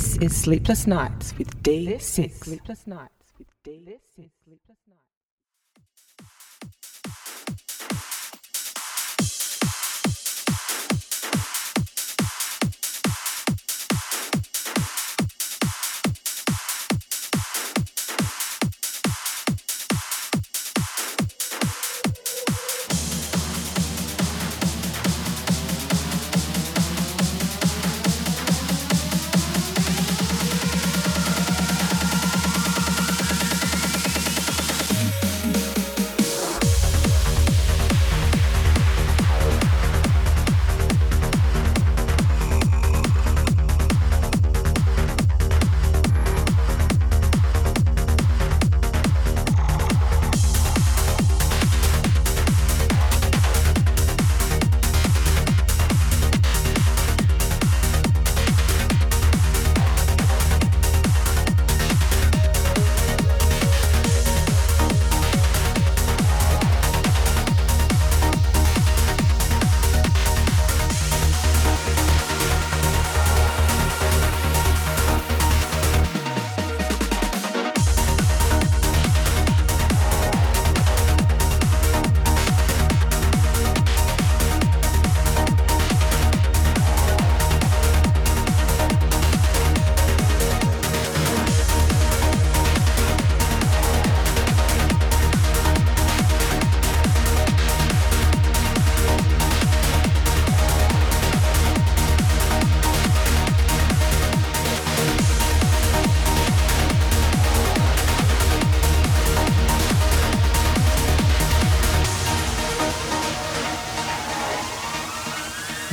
This is Sleepless Nights with D6. Sleepless Nights with D6.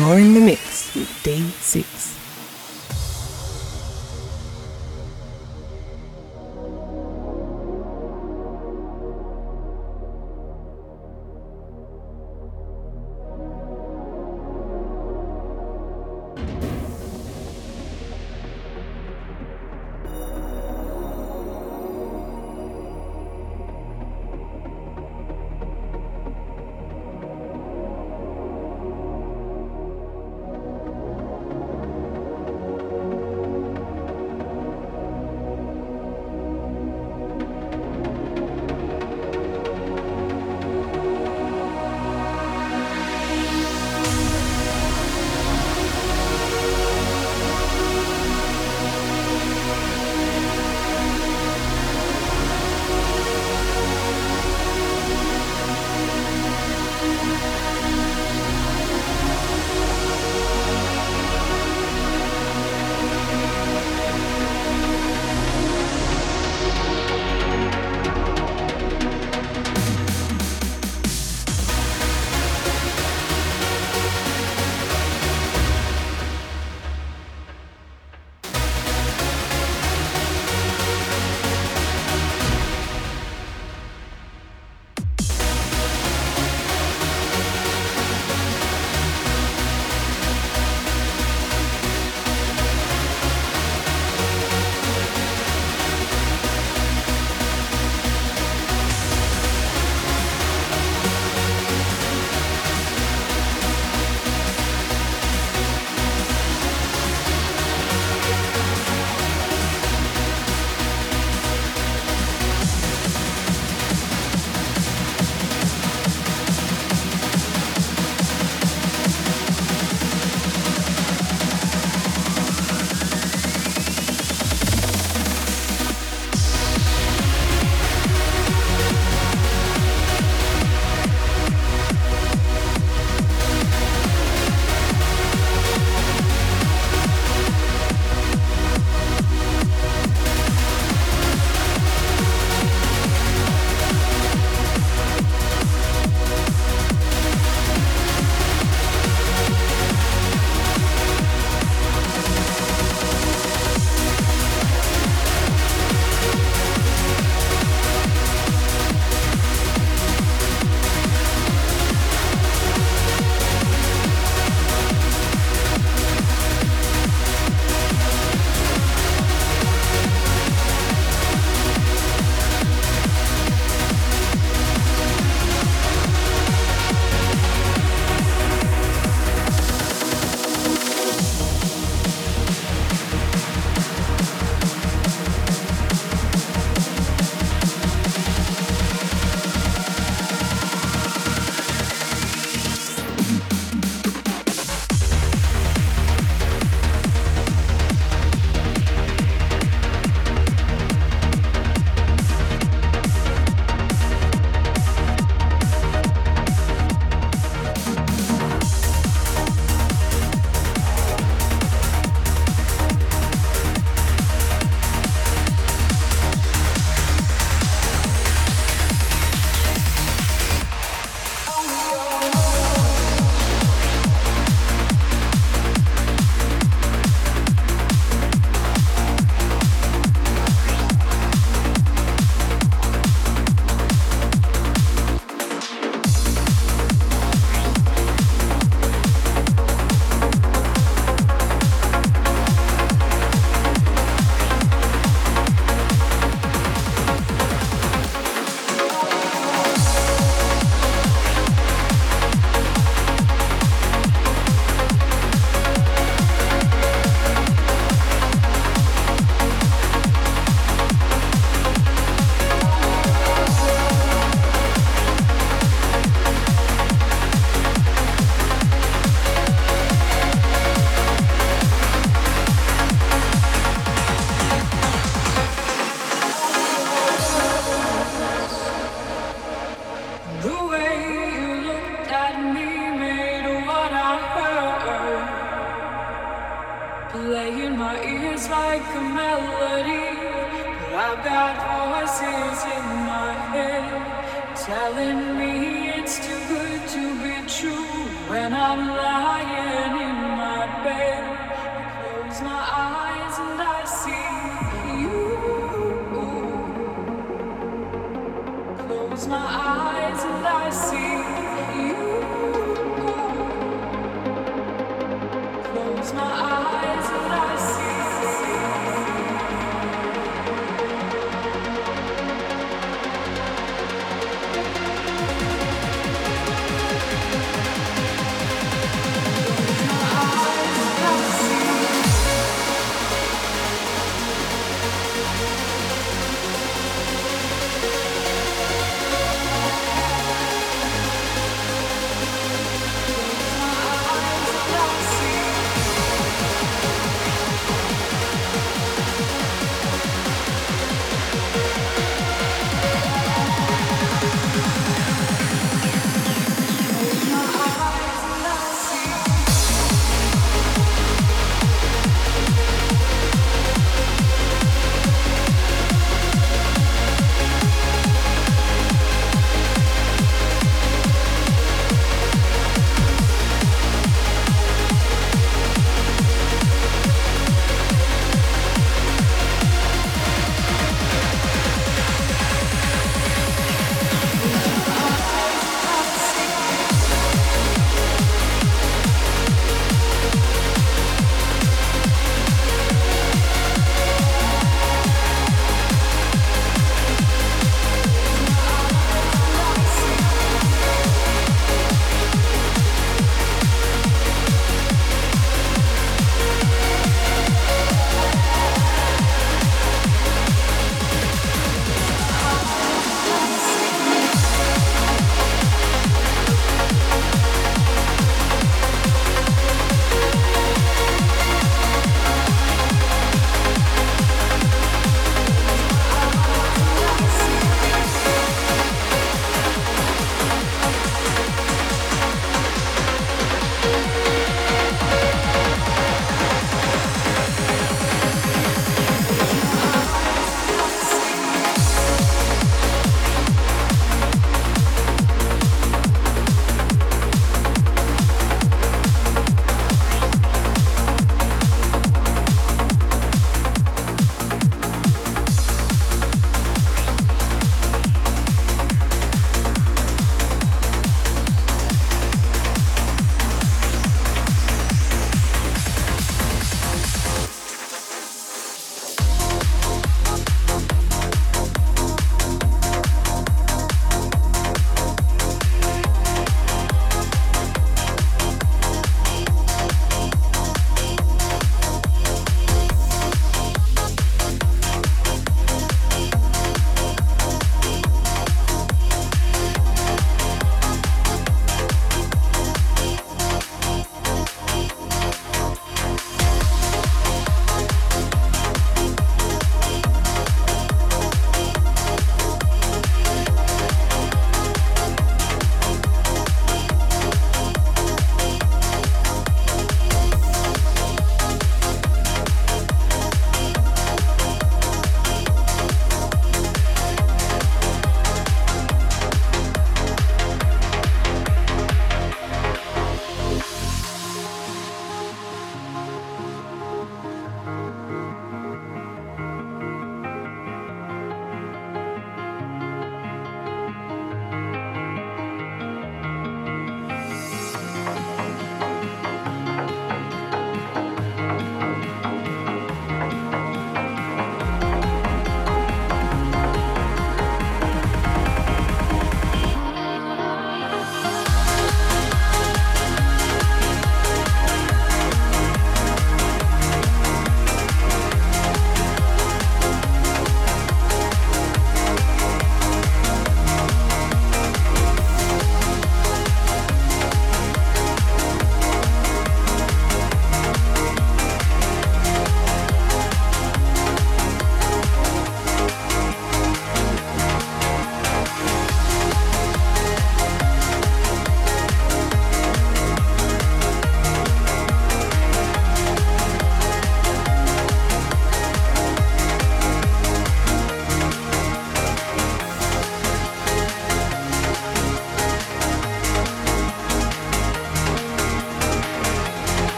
You're in the mix.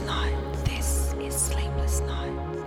Sleepless Night. This is Sleepless Night.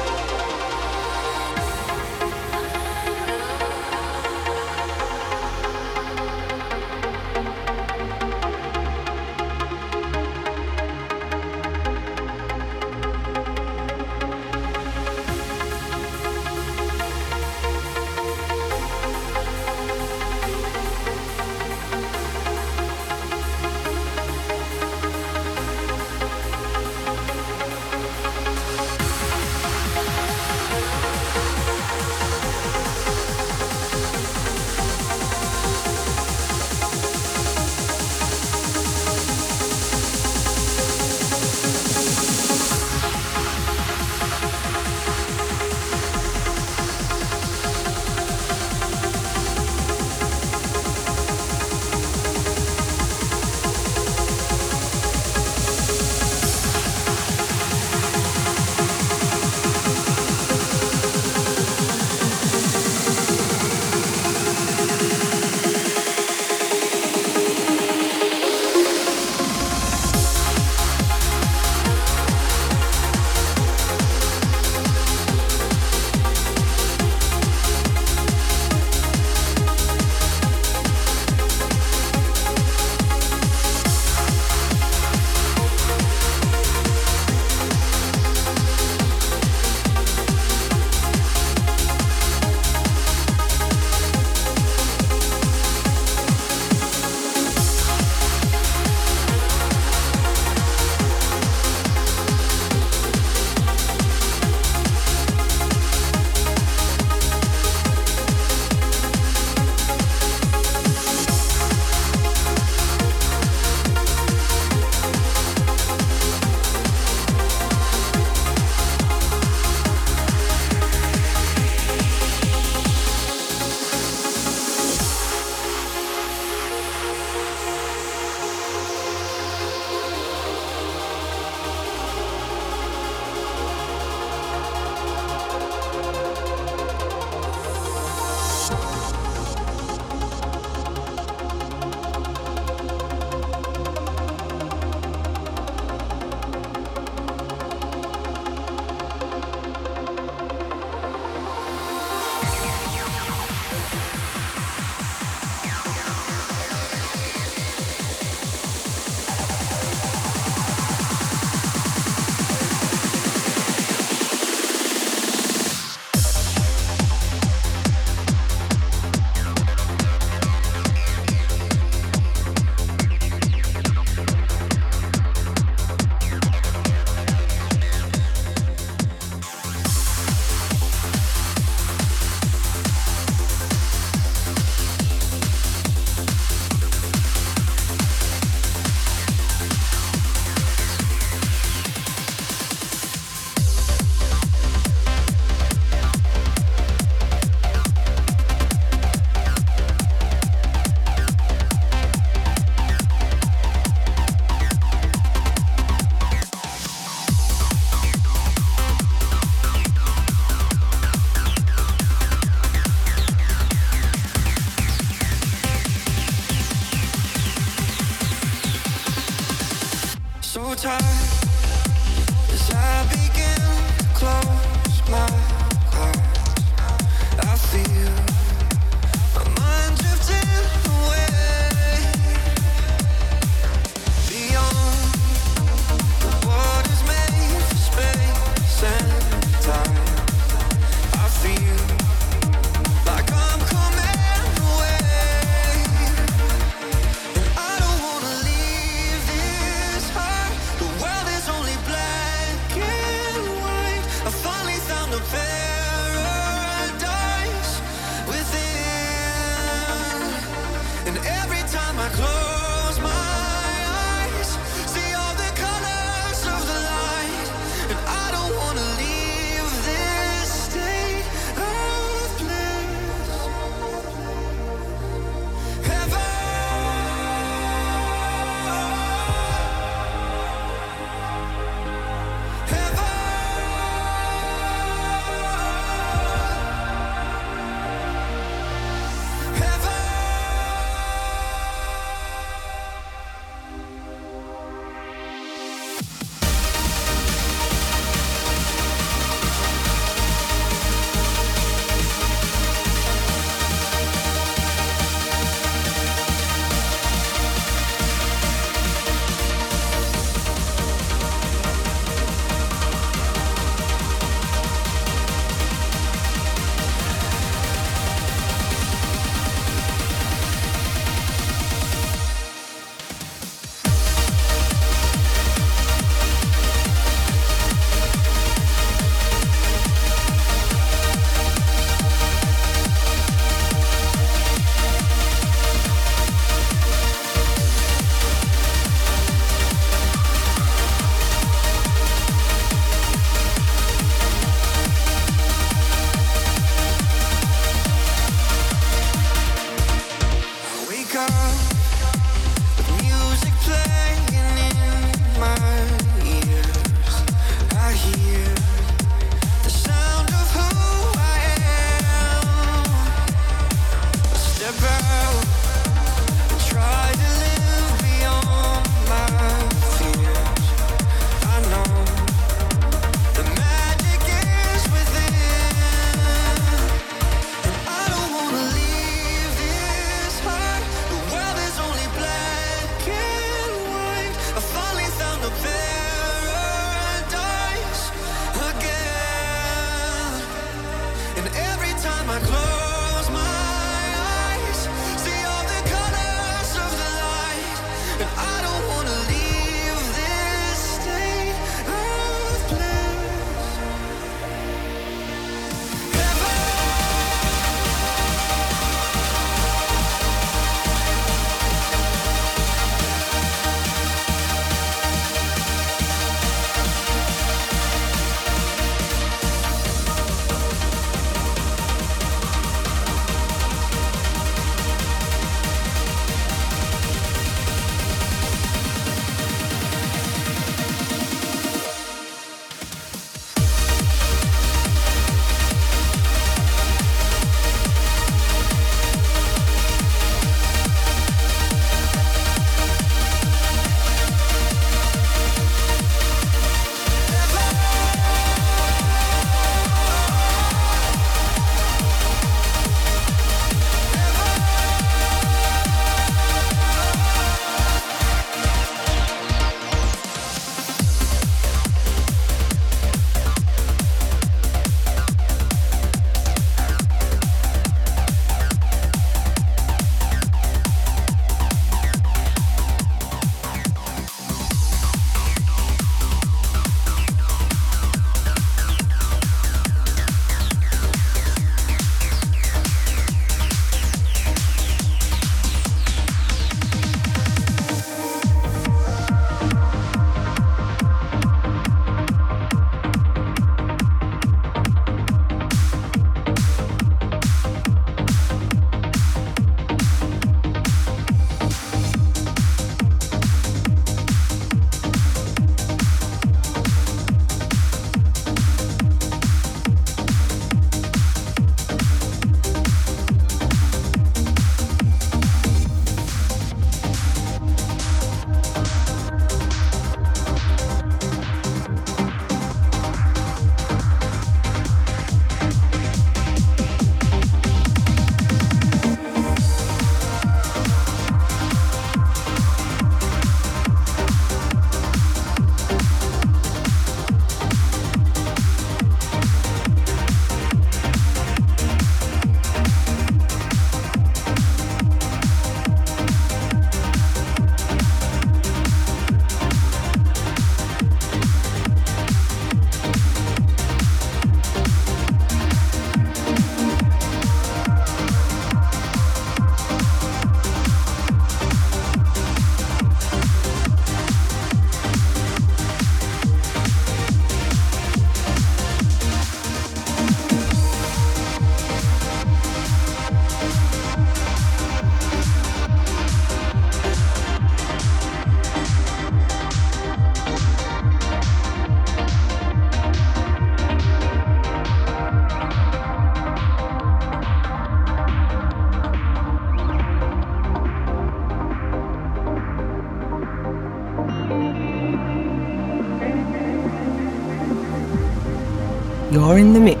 You're in the mix